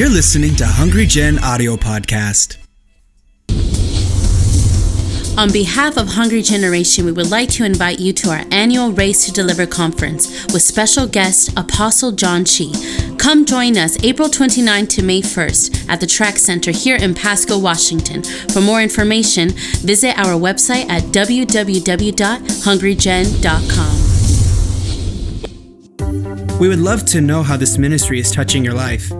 You're listening to Hungry Gen Audio Podcast. On behalf of Hungry Generation, we would like to invite you to our annual Race to Deliver conference with special guest Apostle John Chi. Come join us April 29 to May 1st at the TRAC Center here in Pasco, Washington. For more information, visit our website at www.hungrygen.com. We would love to know how this ministry is touching your life.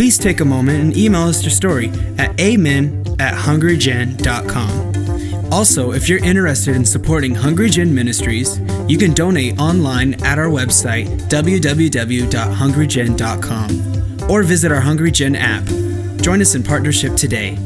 Please take a moment and email us your story at amen at hungrygen.com. Also, if you're interested in supporting Hungry Gen Ministries, you can donate online at our website, www.hungrygen.com, or visit our Hungry Gen app. Join us in partnership today.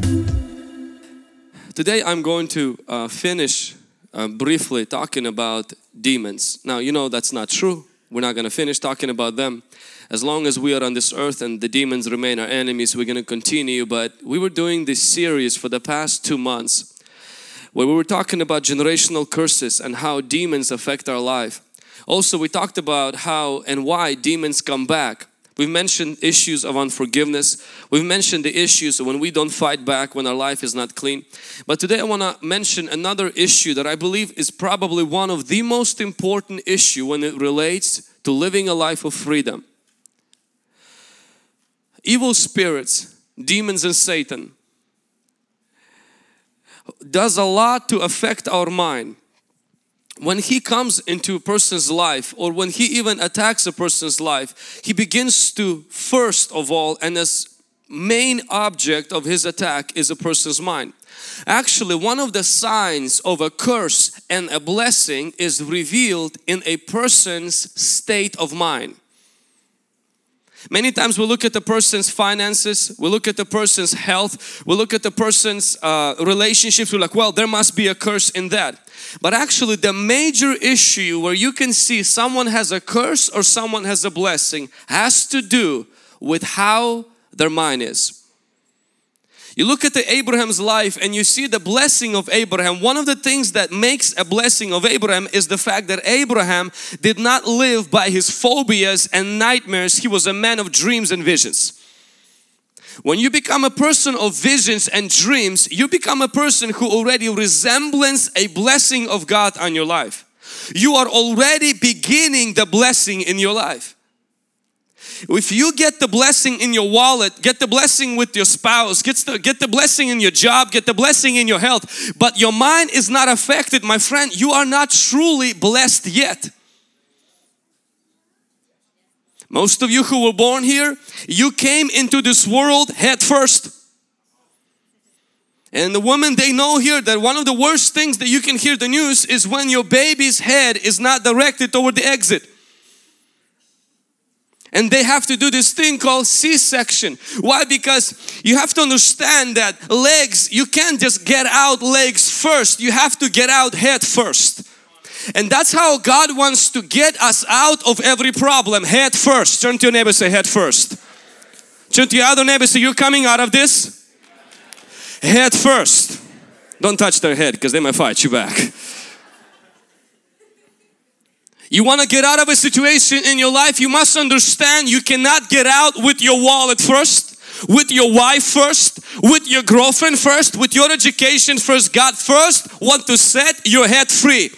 Today, I'm going to uh, finish uh, briefly talking about demons. Now, you know that's not true. We're not going to finish talking about them. As long as we are on this earth and the demons remain our enemies, we're going to continue. But we were doing this series for the past two months where we were talking about generational curses and how demons affect our life. Also, we talked about how and why demons come back. We've mentioned issues of unforgiveness. We've mentioned the issues when we don't fight back, when our life is not clean. But today I want to mention another issue that I believe is probably one of the most important issue when it relates to living a life of freedom. Evil spirits, demons and Satan does a lot to affect our mind. When he comes into a person's life or when he even attacks a person's life, he begins to first of all and as main object of his attack is a person's mind. Actually, one of the signs of a curse and a blessing is revealed in a person's state of mind. Many times we look at the person's finances, we look at the person's health, we look at the person's uh, relationships, we're like, well, there must be a curse in that. But actually, the major issue where you can see someone has a curse or someone has a blessing has to do with how their mind is. You look at the Abraham's life and you see the blessing of Abraham. One of the things that makes a blessing of Abraham is the fact that Abraham did not live by his phobias and nightmares. He was a man of dreams and visions. When you become a person of visions and dreams, you become a person who already resembles a blessing of God on your life. You are already beginning the blessing in your life. If you get the blessing in your wallet, get the blessing with your spouse, get the, get the blessing in your job, get the blessing in your health, but your mind is not affected, my friend, you are not truly blessed yet. Most of you who were born here, you came into this world head first. And the women, they know here that one of the worst things that you can hear the news is when your baby's head is not directed toward the exit and they have to do this thing called C-section. Why? Because you have to understand that legs, you can't just get out legs first. You have to get out head first. And that's how God wants to get us out of every problem head first. Turn to your neighbor say head first. Turn to your other neighbor say you're coming out of this head first. Don't touch their head because they might fight you back. You want to get out of a situation in your life, you must understand you cannot get out with your wallet first, with your wife first, with your girlfriend first, with your education first. God first want to set your head free.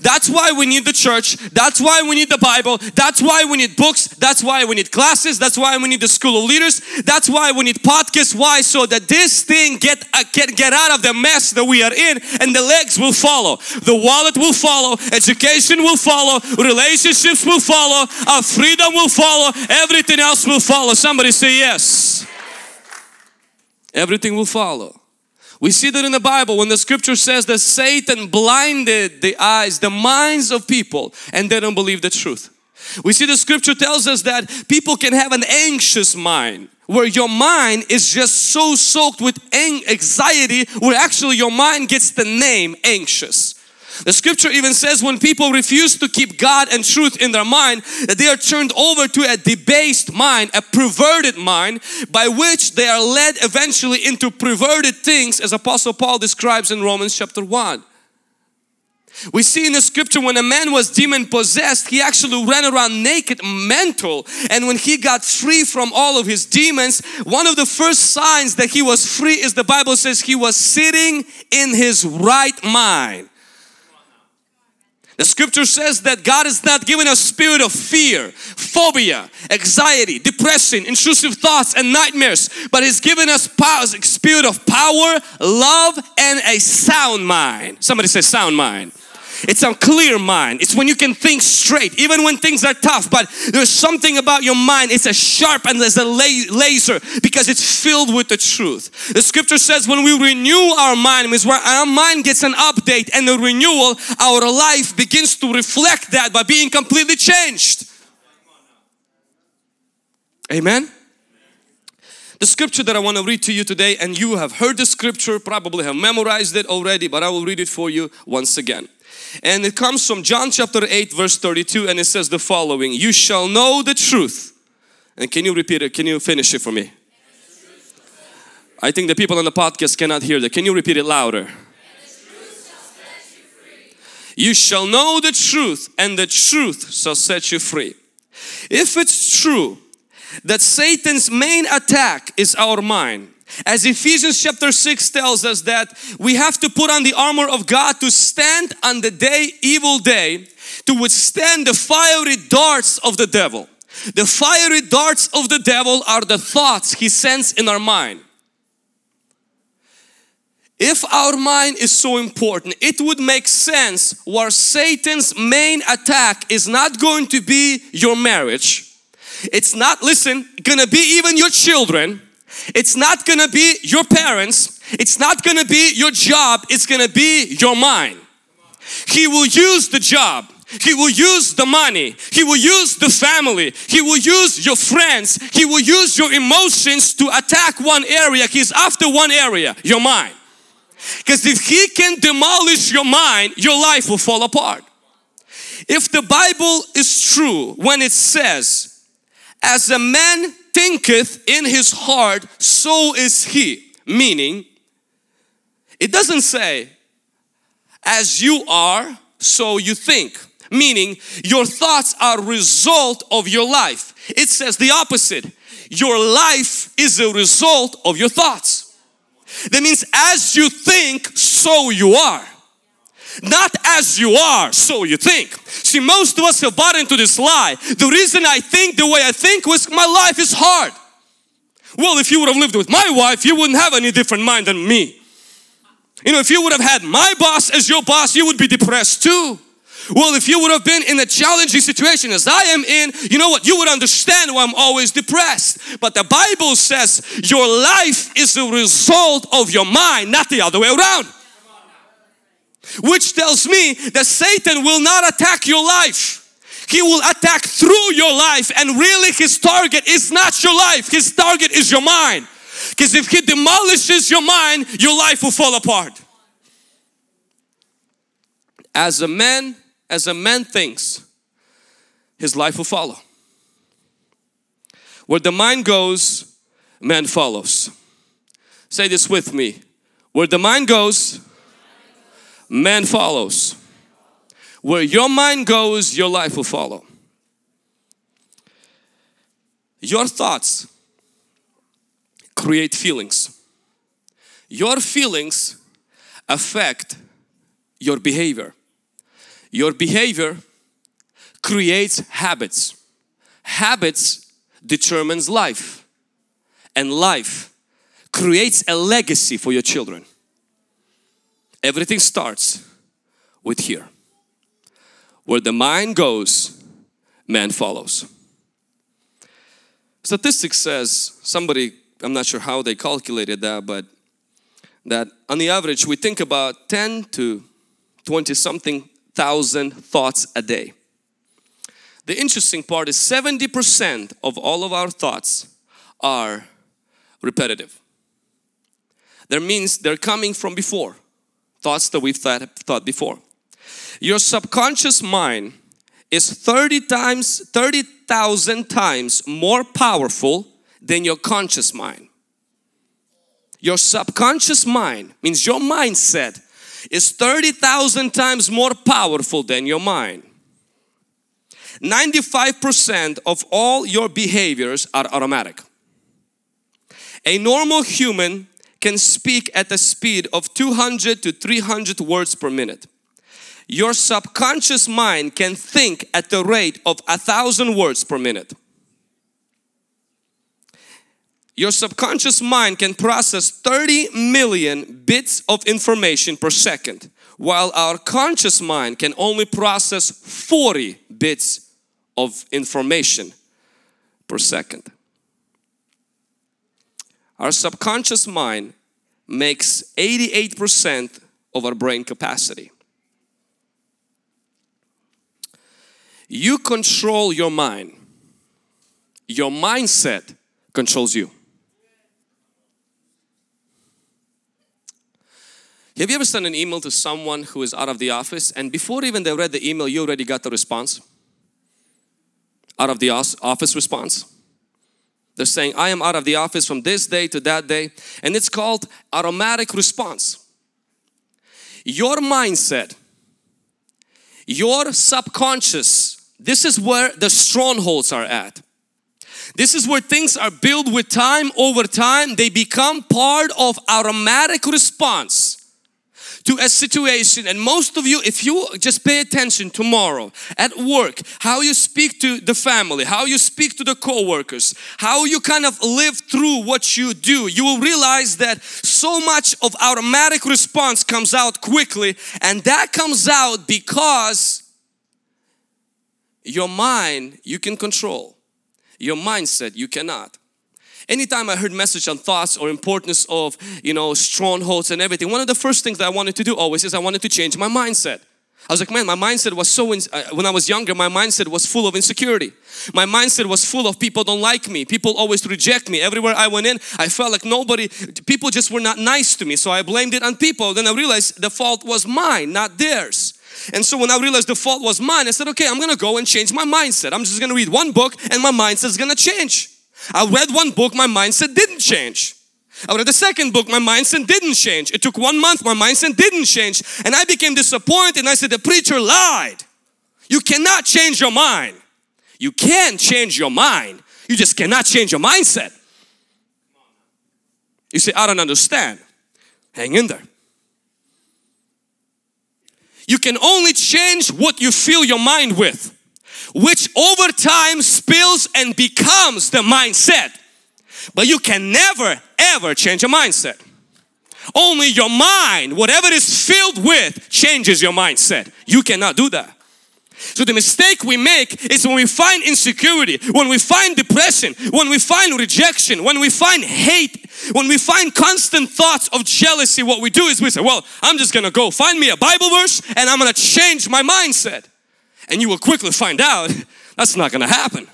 That's why we need the church. That's why we need the Bible. That's why we need books. That's why we need classes. That's why we need the school of leaders. That's why we need podcasts. Why? So that this thing get, uh, get, get out of the mess that we are in and the legs will follow. The wallet will follow. Education will follow. Relationships will follow. Our freedom will follow. Everything else will follow. Somebody say yes. Everything will follow. We see that in the Bible when the scripture says that Satan blinded the eyes, the minds of people and they don't believe the truth. We see the scripture tells us that people can have an anxious mind where your mind is just so soaked with anxiety where actually your mind gets the name anxious. The scripture even says when people refuse to keep God and truth in their mind, that they are turned over to a debased mind, a perverted mind, by which they are led eventually into perverted things, as Apostle Paul describes in Romans chapter 1. We see in the scripture when a man was demon possessed, he actually ran around naked, mental. And when he got free from all of his demons, one of the first signs that he was free is the Bible says he was sitting in his right mind. The scripture says that God has not given us spirit of fear, phobia, anxiety, depression, intrusive thoughts and nightmares, but He's given us power, spirit of power, love and a sound mind. Somebody say sound mind. It's a clear mind. It's when you can think straight, even when things are tough. But there's something about your mind. It's a sharp and there's a laser because it's filled with the truth. The scripture says when we renew our mind, means where our mind gets an update and the renewal, our life begins to reflect that by being completely changed. Amen. The scripture that I want to read to you today, and you have heard the scripture, probably have memorized it already, but I will read it for you once again. And it comes from John chapter 8 verse 32 and it says the following, You shall know the truth. And can you repeat it? Can you finish it for me? I think the people on the podcast cannot hear that. Can you repeat it louder? You shall know the truth and the truth shall set you free. If it's true that Satan's main attack is our mind, as Ephesians chapter 6 tells us that we have to put on the armor of God to stand on the day, evil day, to withstand the fiery darts of the devil. The fiery darts of the devil are the thoughts he sends in our mind. If our mind is so important, it would make sense where Satan's main attack is not going to be your marriage. It's not, listen, gonna be even your children it's not gonna be your parents, it's not gonna be your job, it's gonna be your mind. He will use the job. He will use the money. He will use the family. He will use your friends. He will use your emotions to attack one area. He's after one area, your mind. Because if he can demolish your mind, your life will fall apart. If the Bible is true when it says, as a man thinketh in his heart, so is he. Meaning, it doesn't say, as you are, so you think. Meaning, your thoughts are result of your life. It says the opposite. Your life is a result of your thoughts. That means as you think, so you are. Not as you are, so you think. See, most of us have bought into this lie. The reason I think the way I think was my life is hard. Well, if you would have lived with my wife, you wouldn't have any different mind than me. You know, if you would have had my boss as your boss, you would be depressed too. Well, if you would have been in a challenging situation as I am in, you know what? You would understand why I'm always depressed. But the Bible says your life is a result of your mind, not the other way around which tells me that Satan will not attack your life. He will attack through your life and really his target is not your life. His target is your mind. Because if he demolishes your mind, your life will fall apart. As a man, as a man thinks, his life will follow. Where the mind goes, man follows. Say this with me. Where the mind goes, man follows. Where your mind goes, your life will follow. Your thoughts create feelings. Your feelings affect your behavior. Your behavior creates habits. Habits determines life. And life creates a legacy for your children. Everything starts with here. Where the mind goes, man follows. Statistics says, somebody, I'm not sure how they calculated that, but that on the average we think about 10 to 20 something thousand thoughts a day. The interesting part is 70% of all of our thoughts are repetitive. That means they're coming from before thoughts that we've thought, thought before. Your subconscious mind is 30 times, 30,000 times more powerful than your conscious mind. Your subconscious mind means your mindset is 30,000 times more powerful than your mind. 95% of all your behaviors are automatic. A normal human can speak at the speed of 200 to 300 words per minute. Your subconscious mind can think at the rate of a thousand words per minute. Your subconscious mind can process 30 million bits of information per second, while our conscious mind can only process 40 bits of information per second. Our subconscious mind makes 88% of our brain capacity. You control your mind. Your mindset controls you. Have you ever sent an email to someone who is out of the office and before even they read the email, you already got the response? Out of the office response? They're saying, I am out of the office from this day to that day. And it's called automatic response. Your mindset, your subconscious, this is where the strongholds are at. This is where things are built with time over time. They become part of automatic response to a situation and most of you if you just pay attention tomorrow at work how you speak to the family how you speak to the co-workers how you kind of live through what you do you will realize that so much of automatic response comes out quickly and that comes out because your mind you can control. Your mindset you cannot Anytime I heard message on thoughts or importance of, you know, strongholds and everything, one of the first things that I wanted to do always is I wanted to change my mindset. I was like, man, my mindset was so, in, uh, when I was younger, my mindset was full of insecurity. My mindset was full of people don't like me. People always reject me. Everywhere I went in, I felt like nobody, people just were not nice to me. So I blamed it on people. Then I realized the fault was mine, not theirs. And so when I realized the fault was mine, I said, okay, I'm gonna go and change my mindset. I'm just gonna read one book and my mindset is gonna change. I read one book, my mindset didn't change. I read the second book, my mindset didn't change. It took one month, my mindset didn't change. And I became disappointed and I said, the preacher lied. You cannot change your mind. You can change your mind. You just cannot change your mindset. You say, I don't understand. Hang in there. You can only change what you fill your mind with which over time spills and becomes the mindset. But you can never ever change a mindset. Only your mind, whatever is filled with, changes your mindset. You cannot do that. So the mistake we make is when we find insecurity, when we find depression, when we find rejection, when we find hate, when we find constant thoughts of jealousy, what we do is we say, well, I'm just gonna go find me a Bible verse and I'm gonna change my mindset and you will quickly find out that's not going to happen.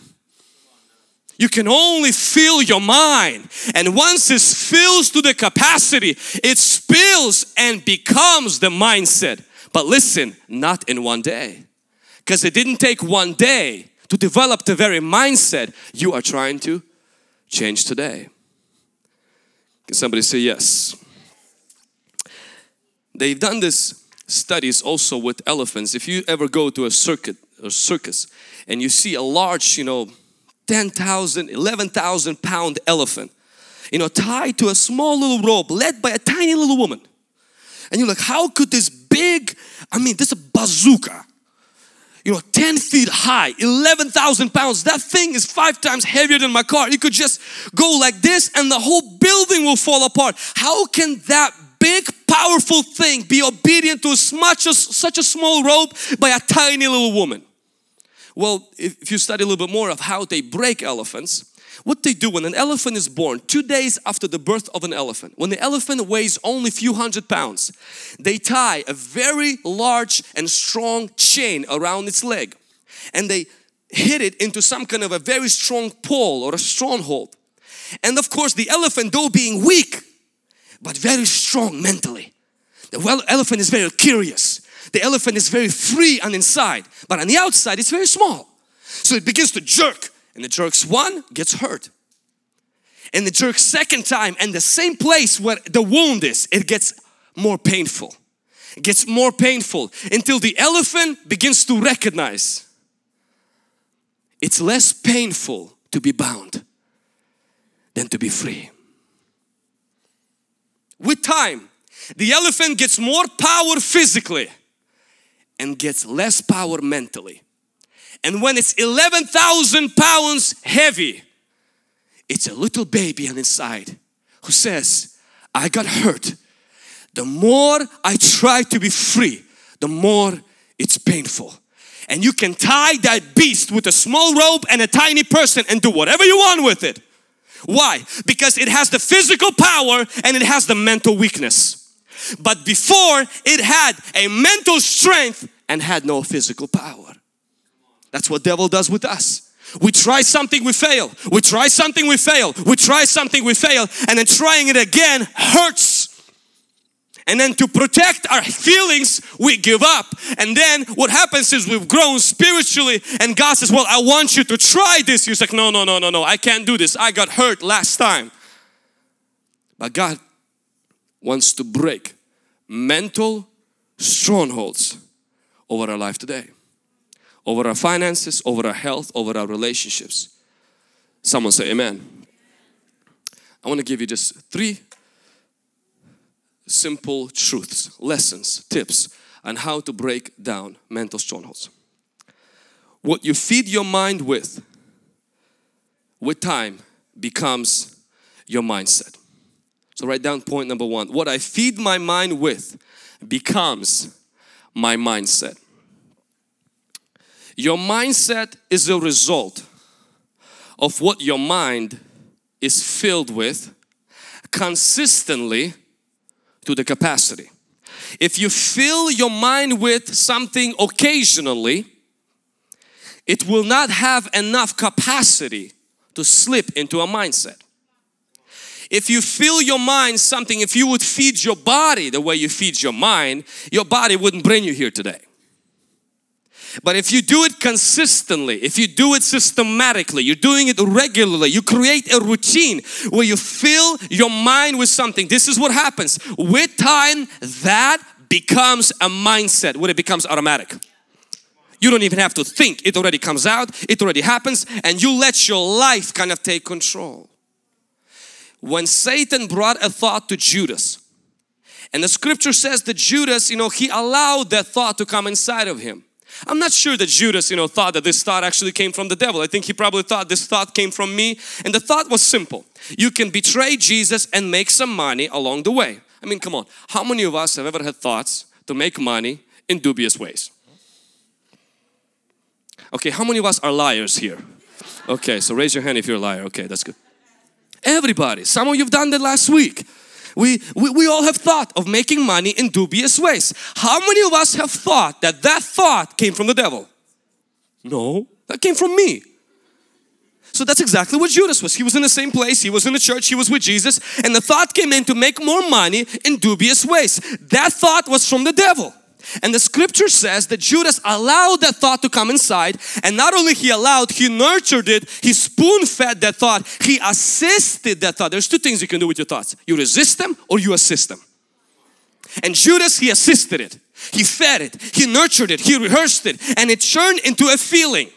You can only fill your mind, and once it fills to the capacity, it spills and becomes the mindset. But listen, not in one day, because it didn't take one day to develop the very mindset you are trying to change today. Can somebody say yes? They've done this studies also with elephants. If you ever go to a circuit or circus and you see a large, you know, 10,000, 11,000 pound elephant, you know, tied to a small little rope led by a tiny little woman. And you're like, how could this big, I mean, this is a bazooka, you know, 10 feet high, 11,000 pounds. That thing is five times heavier than my car. You could just go like this and the whole building will fall apart. How can that big powerful thing be obedient to much as, such a small rope by a tiny little woman? Well, if you study a little bit more of how they break elephants, what they do when an elephant is born, two days after the birth of an elephant, when the elephant weighs only a few hundred pounds, they tie a very large and strong chain around its leg and they hit it into some kind of a very strong pole or a stronghold. And of course, the elephant, though being weak, but very strong mentally. The elephant is very curious. The elephant is very free on inside, but on the outside it's very small. So it begins to jerk and the jerks one, gets hurt. And the jerks second time and the same place where the wound is, it gets more painful. gets more painful until the elephant begins to recognize it's less painful to be bound than to be free. With time, the elephant gets more power physically and gets less power mentally. And when it's 11,000 pounds heavy, it's a little baby on inside who says, I got hurt. The more I try to be free, the more it's painful. And you can tie that beast with a small rope and a tiny person and do whatever you want with it. Why? Because it has the physical power and it has the mental weakness. But before it had a mental strength and had no physical power. That's what devil does with us. We try something, we fail. We try something, we fail. We try something, we fail. And then trying it again hurts. And then to protect our feelings, we give up. And then what happens is we've grown spiritually and God says, well, I want you to try this. You're like, no, no, no, no, no, I can't do this. I got hurt last time. But God wants to break mental strongholds over our life today, over our finances, over our health, over our relationships. Someone say amen. I want to give you just three simple truths, lessons, tips on how to break down mental strongholds. What you feed your mind with, with time, becomes your mindset. So write down point number one. What I feed my mind with becomes my mindset. Your mindset is a result of what your mind is filled with consistently to the capacity. If you fill your mind with something occasionally, it will not have enough capacity to slip into a mindset. If you fill your mind something, if you would feed your body the way you feed your mind, your body wouldn't bring you here today. But if you do it consistently, if you do it systematically, you're doing it regularly, you create a routine where you fill your mind with something. This is what happens. With time, that becomes a mindset where it becomes automatic. You don't even have to think, it already comes out, it already happens, and you let your life kind of take control. When Satan brought a thought to Judas, and the scripture says that Judas, you know, he allowed that thought to come inside of him. I'm not sure that Judas, you know, thought that this thought actually came from the devil. I think he probably thought this thought came from me. And the thought was simple. You can betray Jesus and make some money along the way. I mean, come on. How many of us have ever had thoughts to make money in dubious ways? Okay, how many of us are liars here? Okay, so raise your hand if you're a liar. Okay, that's good. Everybody. Some of you've done that last week. We, we, we all have thought of making money in dubious ways. How many of us have thought that that thought came from the devil? No, that came from me. So that's exactly what Judas was. He was in the same place, he was in the church, he was with Jesus, and the thought came in to make more money in dubious ways. That thought was from the devil. And the scripture says that Judas allowed that thought to come inside and not only he allowed, he nurtured it, he spoon fed that thought, he assisted that thought. There's two things you can do with your thoughts. You resist them or you assist them. And Judas, he assisted it. He fed it, he nurtured it, he rehearsed it and it turned into a feeling.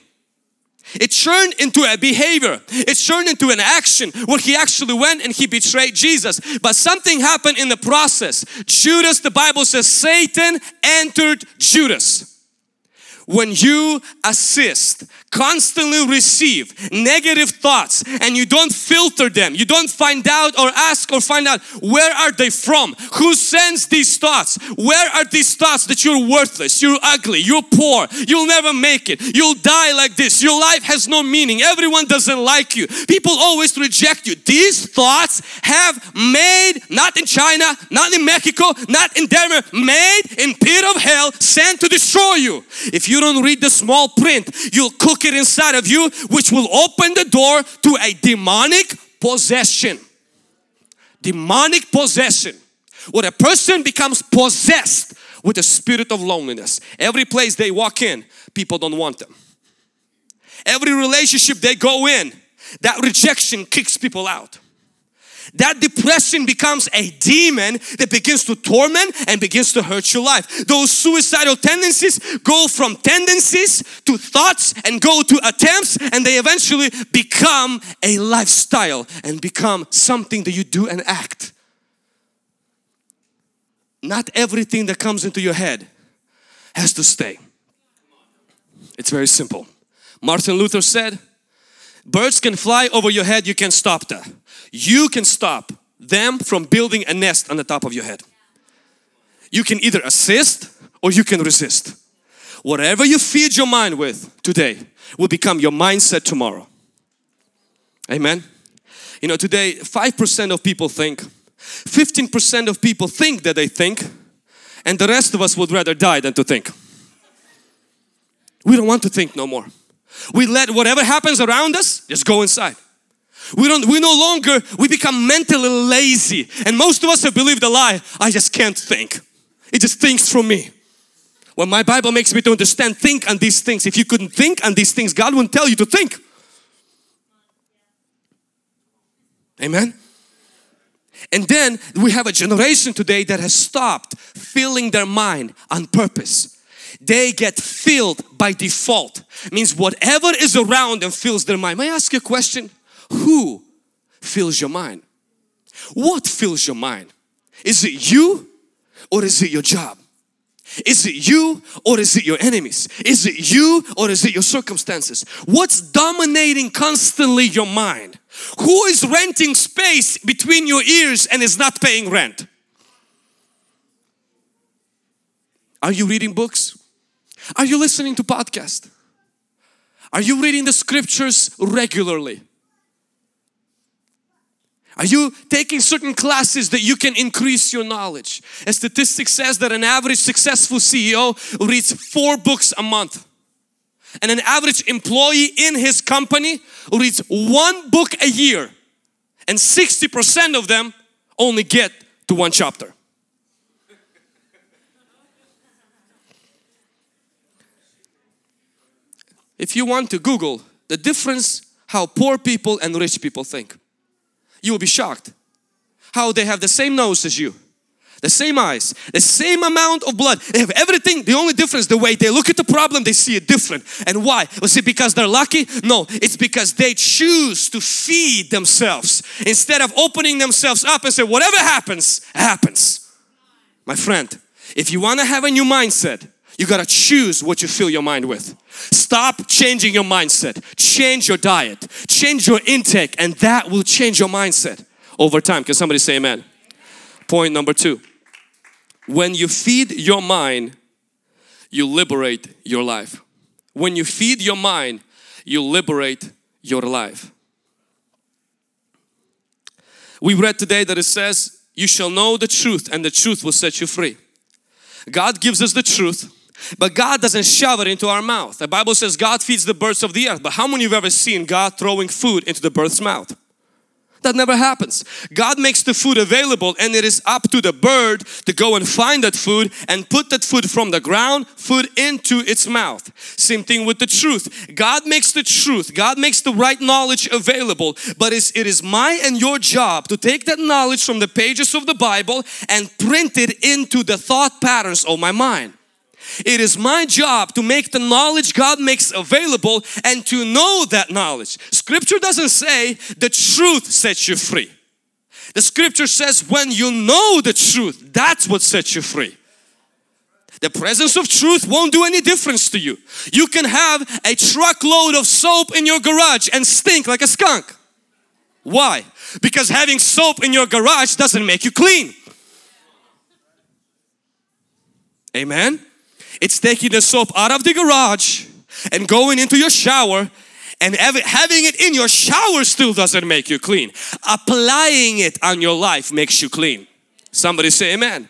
It turned into a behavior. It turned into an action where he actually went and he betrayed Jesus. But something happened in the process. Judas, the Bible says, Satan entered Judas. When you assist, constantly receive negative thoughts and you don't filter them you don't find out or ask or find out where are they from who sends these thoughts where are these thoughts that you're worthless you're ugly you're poor you'll never make it you'll die like this your life has no meaning everyone doesn't like you people always reject you. These thoughts have made not in China not in Mexico not in Denver made in pit of hell sent to destroy you. If you don't read the small print you'll cook it inside of you which will open the door to a demonic possession. Demonic possession. When a person becomes possessed with the spirit of loneliness, every place they walk in, people don't want them. Every relationship they go in, that rejection kicks people out. That depression becomes a demon that begins to torment and begins to hurt your life. Those suicidal tendencies go from tendencies to thoughts and go to attempts and they eventually become a lifestyle and become something that you do and act. Not everything that comes into your head has to stay. It's very simple. Martin Luther said, Birds can fly over your head, you can stop that. You can stop them from building a nest on the top of your head. You can either assist or you can resist. Whatever you feed your mind with today will become your mindset tomorrow. Amen. You know, today 5% of people think, 15% of people think that they think, and the rest of us would rather die than to think. We don't want to think no more. We let whatever happens around us just go inside. We don't, we no longer, we become mentally lazy. And most of us have believed the lie, I just can't think. It just thinks for me. Well, my Bible makes me to understand, think on these things. If you couldn't think on these things, God wouldn't tell you to think. Amen. And then we have a generation today that has stopped filling their mind on purpose they get filled by default. Means whatever is around them fills their mind. May I ask you a question? Who fills your mind? What fills your mind? Is it you or is it your job? Is it you or is it your enemies? Is it you or is it your circumstances? What's dominating constantly your mind? Who is renting space between your ears and is not paying rent? Are you reading books? Are you listening to podcast? Are you reading the scriptures regularly? Are you taking certain classes that you can increase your knowledge? A statistic says that an average successful CEO reads four books a month. And an average employee in his company reads one book a year. And 60% of them only get to one chapter. If you want to Google the difference how poor people and rich people think, you will be shocked. How they have the same nose as you, the same eyes, the same amount of blood. They have everything. The only difference, the way they look at the problem, they see it different. And why? Was it because they're lucky? No, it's because they choose to feed themselves instead of opening themselves up and say, whatever happens, happens. My friend, if you want to have a new mindset, you got to choose what you fill your mind with. Stop changing your mindset. Change your diet. Change your intake and that will change your mindset over time. Can somebody say amen? Point number two. When you feed your mind, you liberate your life. When you feed your mind, you liberate your life. We read today that it says, You shall know the truth, and the truth will set you free. God gives us the truth but God doesn't shove it into our mouth. The Bible says God feeds the birds of the earth. But how many of you have ever seen God throwing food into the bird's mouth? That never happens. God makes the food available and it is up to the bird to go and find that food and put that food from the ground, food into its mouth. Same thing with the truth. God makes the truth, God makes the right knowledge available, but it is my and your job to take that knowledge from the pages of the Bible and print it into the thought patterns of my mind. It is my job to make the knowledge God makes available and to know that knowledge. Scripture doesn't say the truth sets you free. The scripture says when you know the truth, that's what sets you free. The presence of truth won't do any difference to you. You can have a truckload of soap in your garage and stink like a skunk. Why? Because having soap in your garage doesn't make you clean. Amen. It's taking the soap out of the garage and going into your shower and having it in your shower still doesn't make you clean. Applying it on your life makes you clean. Somebody say amen.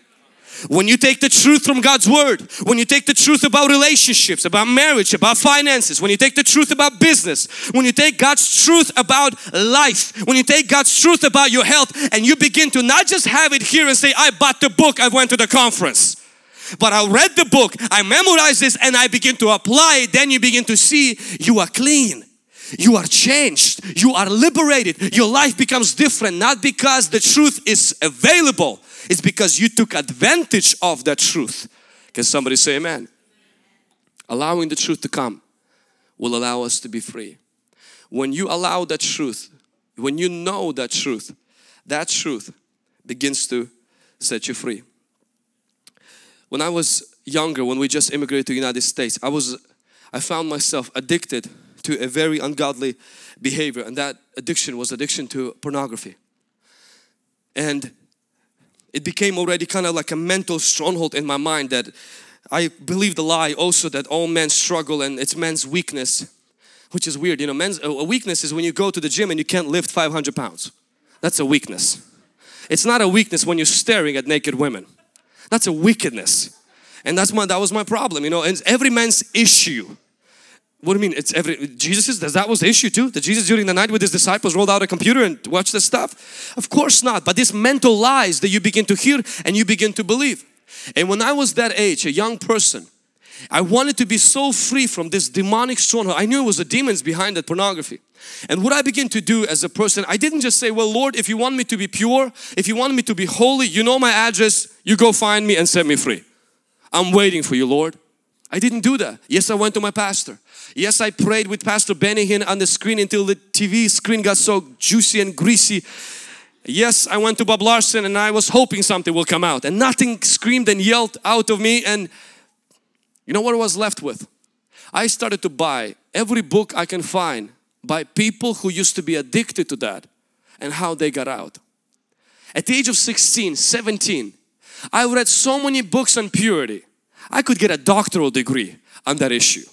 When you take the truth from God's Word, when you take the truth about relationships, about marriage, about finances, when you take the truth about business, when you take God's truth about life, when you take God's truth about your health and you begin to not just have it here and say, I bought the book, I went to the conference. But I read the book, I memorized this and I begin to apply it. Then you begin to see you are clean. you are changed, you are liberated, your life becomes different, not because the truth is available, it's because you took advantage of that truth. Can somebody say amen? Allowing the truth to come will allow us to be free. When you allow that truth, when you know that truth, that truth begins to set you free. When I was younger, when we just immigrated to the United States, I was I found myself addicted to a very ungodly behavior and that addiction was addiction to pornography. And it became already kind of like a mental stronghold in my mind that I believe the lie also that all men struggle and it's men's weakness, which is weird. You know, men's a weakness is when you go to the gym and you can't lift 500 pounds. That's a weakness. It's not a weakness when you're staring at naked women. That's a wickedness. And that's my that was my problem, you know, and every man's issue. What do you mean? It's every Jesus that was the issue too? That Jesus during the night with his disciples rolled out a computer and watched the stuff? Of course not. But these mental lies that you begin to hear and you begin to believe. And when I was that age, a young person, I wanted to be so free from this demonic stronghold. I knew it was the demons behind that pornography. And what I began to do as a person, I didn't just say, well, Lord, if you want me to be pure, if you want me to be holy, you know my address, you go find me and set me free. I'm waiting for you, Lord. I didn't do that. Yes, I went to my pastor. Yes, I prayed with Pastor Benny on the screen until the TV screen got so juicy and greasy Yes, I went to Bob Larson and I was hoping something will come out and nothing screamed and yelled out of me and you know what I was left with? I started to buy every book I can find by people who used to be addicted to that and how they got out. At the age of 16, 17, I read so many books on purity. I could get a doctoral degree on that issue.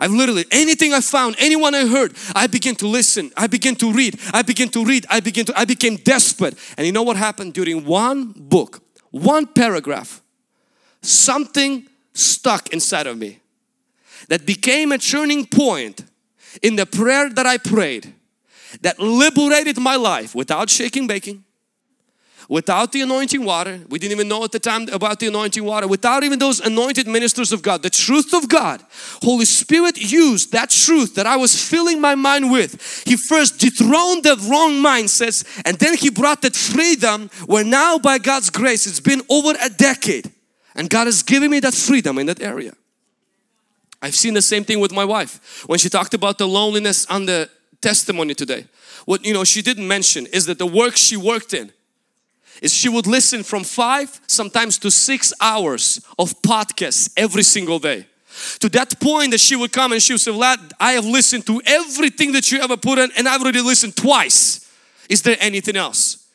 I've literally, anything I found, anyone I heard, I began to listen, I began to read, I began to read, I began to, I became desperate. And you know what happened during one book, one paragraph, something stuck inside of me that became a turning point in the prayer that I prayed that liberated my life without shaking baking without the anointing water, we didn't even know at the time about the anointing water, without even those anointed ministers of God, the truth of God, Holy Spirit used that truth that I was filling my mind with. He first dethroned the wrong mindsets and then He brought that freedom where now by God's grace it's been over a decade and God has given me that freedom in that area. I've seen the same thing with my wife when she talked about the loneliness on the testimony today. What you know she didn't mention is that the work she worked in is she would listen from five sometimes to six hours of podcasts every single day to that point that she would come and she would say Vlad I have listened to everything that you ever put in and I've already listened twice is there anything else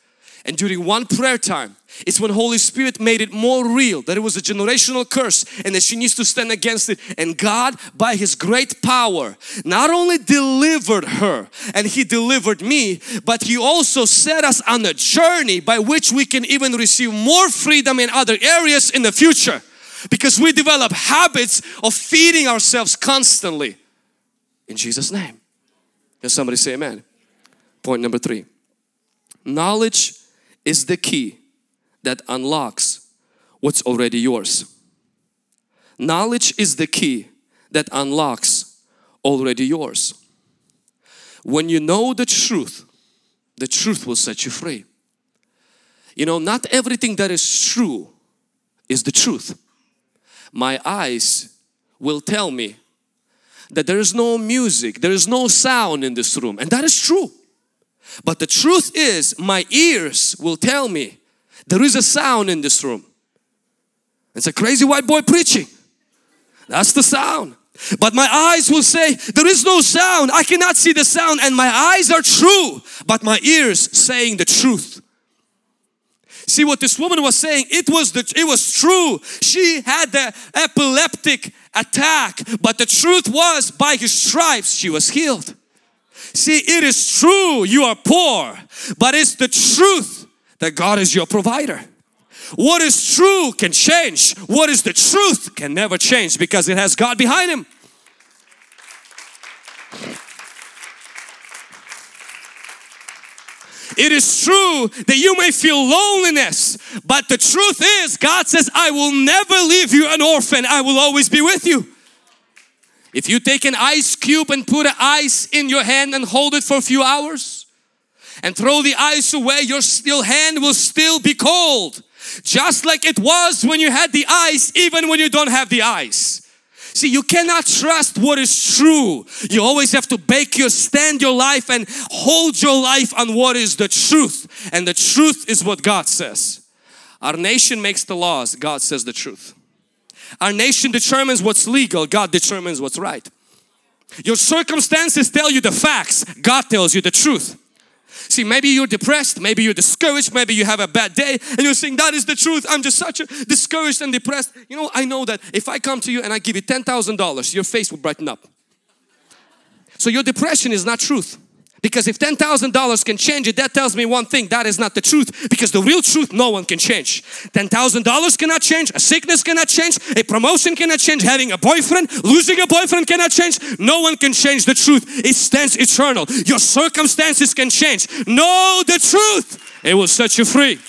and during one prayer time it's when Holy Spirit made it more real that it was a generational curse and that she needs to stand against it. And God, by His great power, not only delivered her and He delivered me, but He also set us on a journey by which we can even receive more freedom in other areas in the future because we develop habits of feeding ourselves constantly. In Jesus' name. Can somebody say amen? Point number three. Knowledge is the key that unlocks what's already yours. Knowledge is the key that unlocks already yours. When you know the truth, the truth will set you free. You know, not everything that is true is the truth. My eyes will tell me that there is no music, there is no sound in this room, and that is true. But the truth is, my ears will tell me there is a sound in this room. It's a crazy white boy preaching. That's the sound. But my eyes will say, there is no sound. I cannot see the sound and my eyes are true, but my ears saying the truth. See what this woman was saying, it was the, it was true. She had the epileptic attack, but the truth was by his stripes she was healed. See, it is true you are poor, but it's the truth that God is your provider. What is true can change. What is the truth can never change because it has God behind him. It is true that you may feel loneliness, but the truth is God says, I will never leave you an orphan. I will always be with you. If you take an ice cube and put ice in your hand and hold it for a few hours and throw the ice away, your still hand will still be cold. Just like it was when you had the ice, even when you don't have the ice. See, you cannot trust what is true. You always have to bake your stand your life and hold your life on what is the truth. And the truth is what God says. Our nation makes the laws, God says the truth. Our nation determines what's legal, God determines what's right. Your circumstances tell you the facts, God tells you the truth. See, maybe you're depressed, maybe you're discouraged, maybe you have a bad day and you're saying, that is the truth. I'm just such a discouraged and depressed. You know, I know that if I come to you and I give you $10,000, your face will brighten up. So your depression is not truth. Because if $10,000 can change it, that tells me one thing, that is not the truth. Because the real truth, no one can change. $10,000 cannot change, a sickness cannot change, a promotion cannot change, having a boyfriend, losing a boyfriend cannot change. No one can change the truth. It stands eternal. Your circumstances can change. Know the truth. It will set you free.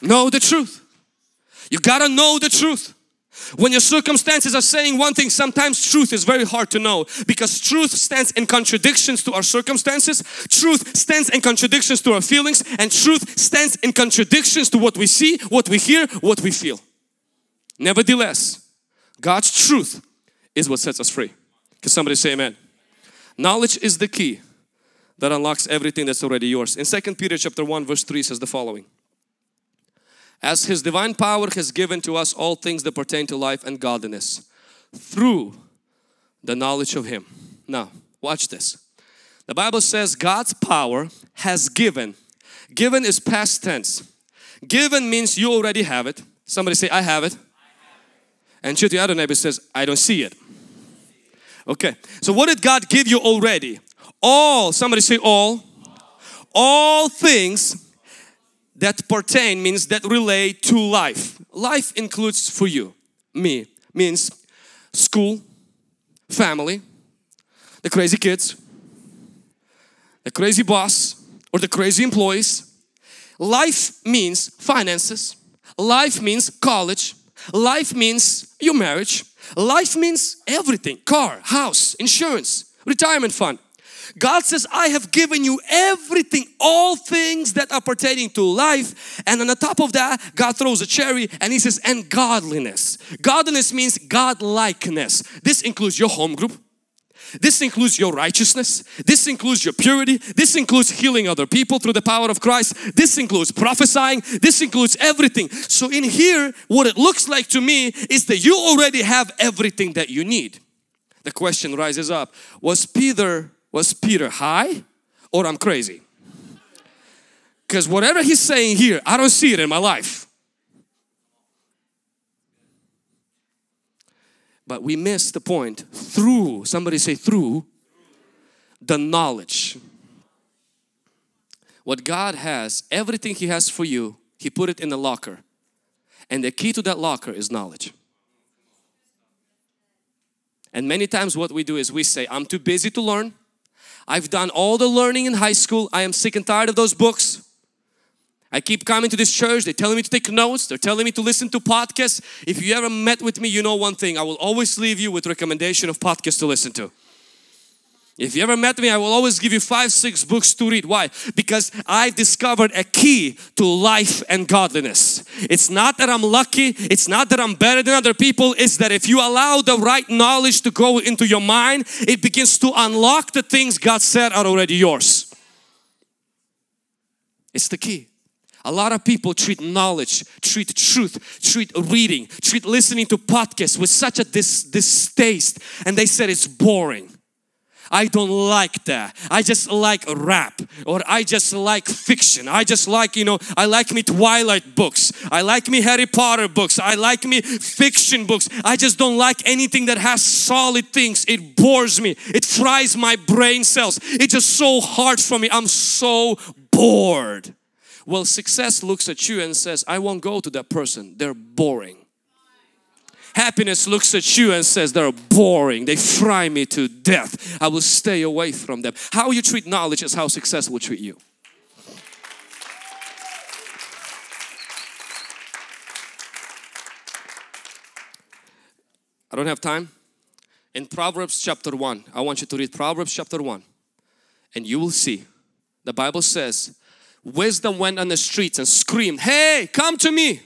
Know the truth. You gotta know the truth. When your circumstances are saying one thing, sometimes truth is very hard to know because truth stands in contradictions to our circumstances. Truth stands in contradictions to our feelings and truth stands in contradictions to what we see, what we hear, what we feel. Nevertheless, God's truth is what sets us free. Can somebody say amen? Knowledge is the key that unlocks everything that's already yours. In 2 Peter chapter 1 verse 3 says the following as His divine power has given to us all things that pertain to life and godliness through the knowledge of Him. Now, watch this. The Bible says God's power has given. Given is past tense. Given means you already have it. Somebody say, I have it. And to the other neighbor says, I don't see it. Okay, so what did God give you already? All, somebody say all. All things that pertain means that relate to life. Life includes for you, me, means school, family, the crazy kids, the crazy boss, or the crazy employees. Life means finances. Life means college. Life means your marriage. Life means everything car, house, insurance, retirement fund. God says, I have given you everything, all things that are pertaining to life. And on the top of that, God throws a cherry and He says, and godliness. Godliness means godlikeness. This includes your home group. This includes your righteousness. This includes your purity. This includes healing other people through the power of Christ. This includes prophesying. This includes everything. So in here, what it looks like to me is that you already have everything that you need. The question rises up, was Peter was Peter high or I'm crazy? Because whatever he's saying here, I don't see it in my life. But we miss the point through, somebody say through, the knowledge. What God has, everything He has for you, He put it in the locker. And the key to that locker is knowledge. And many times what we do is we say, I'm too busy to learn. I've done all the learning in high school. I am sick and tired of those books. I keep coming to this church. They're telling me to take notes. They're telling me to listen to podcasts. If you ever met with me, you know one thing. I will always leave you with recommendation of podcasts to listen to. If you ever met me, I will always give you five, six books to read. Why? Because I've discovered a key to life and godliness. It's not that I'm lucky, it's not that I'm better than other people, it's that if you allow the right knowledge to go into your mind, it begins to unlock the things God said are already yours. It's the key. A lot of people treat knowledge, treat truth, treat reading, treat listening to podcasts with such a dis distaste and they said it's boring. I don't like that. I just like rap or I just like fiction. I just like, you know, I like me Twilight books. I like me Harry Potter books. I like me fiction books. I just don't like anything that has solid things. It bores me. It fries my brain cells. It's just so hard for me. I'm so bored. Well, success looks at you and says, I won't go to that person. They're boring. Happiness looks at you and says they're boring. They fry me to death. I will stay away from them. How you treat knowledge is how success will treat you. I don't have time. In Proverbs chapter 1, I want you to read Proverbs chapter 1 and you will see. The Bible says, wisdom went on the streets and screamed, Hey, come to me.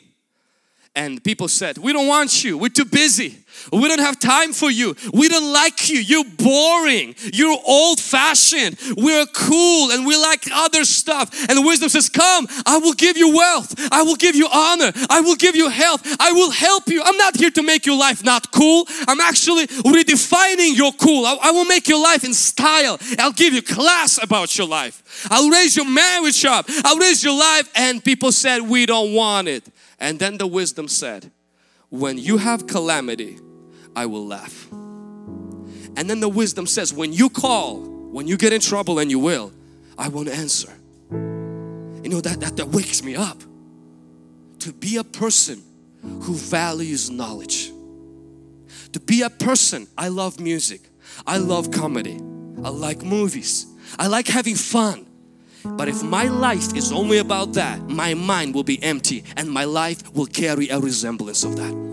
And people said, We don't want you. We're too busy. We don't have time for you. We don't like you. You're boring. You're old fashioned. We're cool and we like other stuff. And wisdom says, Come, I will give you wealth. I will give you honor. I will give you health. I will help you. I'm not here to make your life not cool. I'm actually redefining your cool. I, I will make your life in style. I'll give you class about your life. I'll raise your marriage up. I'll raise your life. And people said, We don't want it. And then the wisdom said, When you have calamity, I will laugh. And then the wisdom says, When you call, when you get in trouble, and you will, I won't answer. You know, that, that, that wakes me up to be a person who values knowledge. To be a person, I love music, I love comedy, I like movies, I like having fun. But if my life is only about that, my mind will be empty and my life will carry a resemblance of that.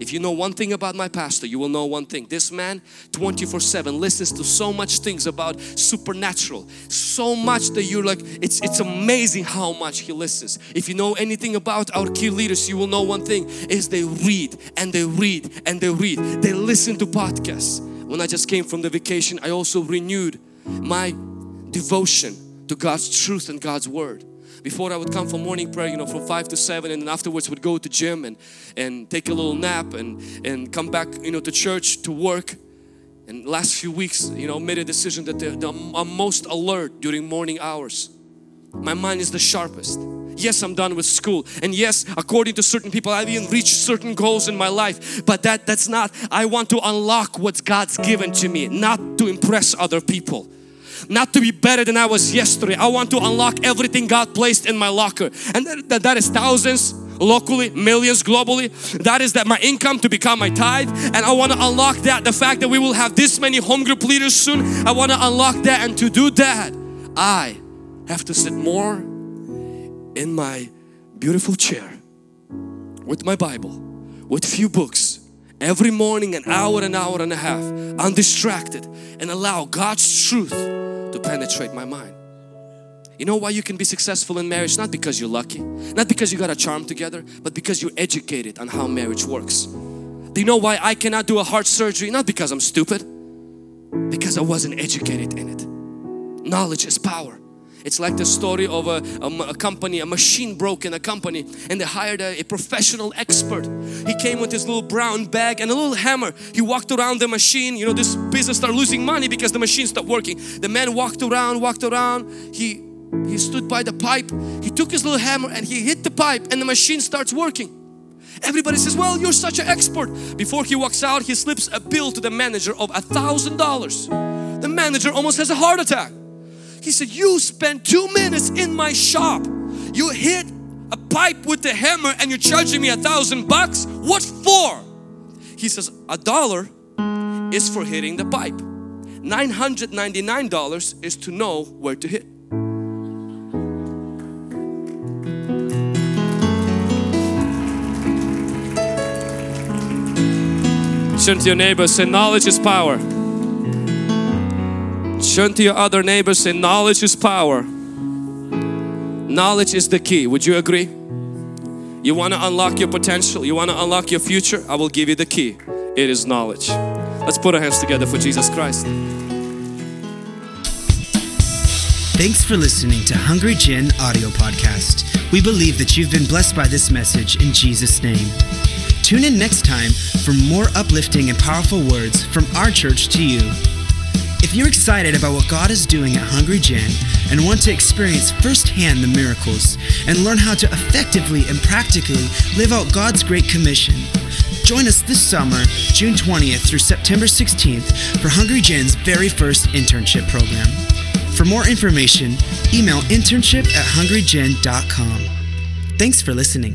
If you know one thing about my pastor, you will know one thing. This man 24 7 listens to so much things about supernatural. So much that you're like, it's, it's amazing how much he listens. If you know anything about our key leaders, you will know one thing is they read and they read and they read. They listen to podcasts. When I just came from the vacation, I also renewed my devotion to God's truth and God's word. Before I would come for morning prayer, you know, from five to seven, and then afterwards would go to gym and and take a little nap and and come back, you know, to church to work. And last few weeks, you know, made a decision that the, the, I'm most alert during morning hours. My mind is the sharpest. Yes, I'm done with school. And yes, according to certain people, I've even reached certain goals in my life. But that, that's not, I want to unlock what God's given to me, not to impress other people not to be better than I was yesterday. I want to unlock everything God placed in my locker. And that, that, that is thousands locally, millions globally. That is that my income to become my tithe. And I want to unlock that. The fact that we will have this many home group leaders soon. I want to unlock that. And to do that, I have to sit more in my beautiful chair with my Bible, with few books, every morning an hour, an hour and a half, undistracted and allow God's truth to penetrate my mind. You know why you can be successful in marriage? Not because you're lucky, not because you got a charm together, but because you're educated on how marriage works. Do you know why I cannot do a heart surgery? Not because I'm stupid, because I wasn't educated in it. Knowledge is power. It's like the story of a, a, a, company, a machine broke in a company and they hired a, a, professional expert. He came with his little brown bag and a little hammer. He walked around the machine. You know, this business started losing money because the machine stopped working. The man walked around, walked around. He, he stood by the pipe. He took his little hammer and he hit the pipe and the machine starts working. Everybody says, well, you're such an expert. Before he walks out, he slips a bill to the manager of a thousand dollars. The manager almost has a heart attack. He said, you spent two minutes in my shop. You hit a pipe with the hammer and you're charging me a thousand bucks? What for? He says, a dollar is for hitting the pipe. $999 is to know where to hit. Turn to your neighbor, say knowledge is power. Turn to your other neighbor, say knowledge is power. Knowledge is the key. Would you agree? You want to unlock your potential, you want to unlock your future, I will give you the key. It is knowledge. Let's put our hands together for Jesus Christ. Thanks for listening to Hungry Gen audio podcast. We believe that you've been blessed by this message in Jesus' name. Tune in next time for more uplifting and powerful words from our church to you. If you're excited about what God is doing at Hungry Gen and want to experience firsthand the miracles and learn how to effectively and practically live out God's Great Commission, join us this summer, June 20th through September 16th, for Hungry Gen's very first internship program. For more information, email internship at hungrygen.com. Thanks for listening.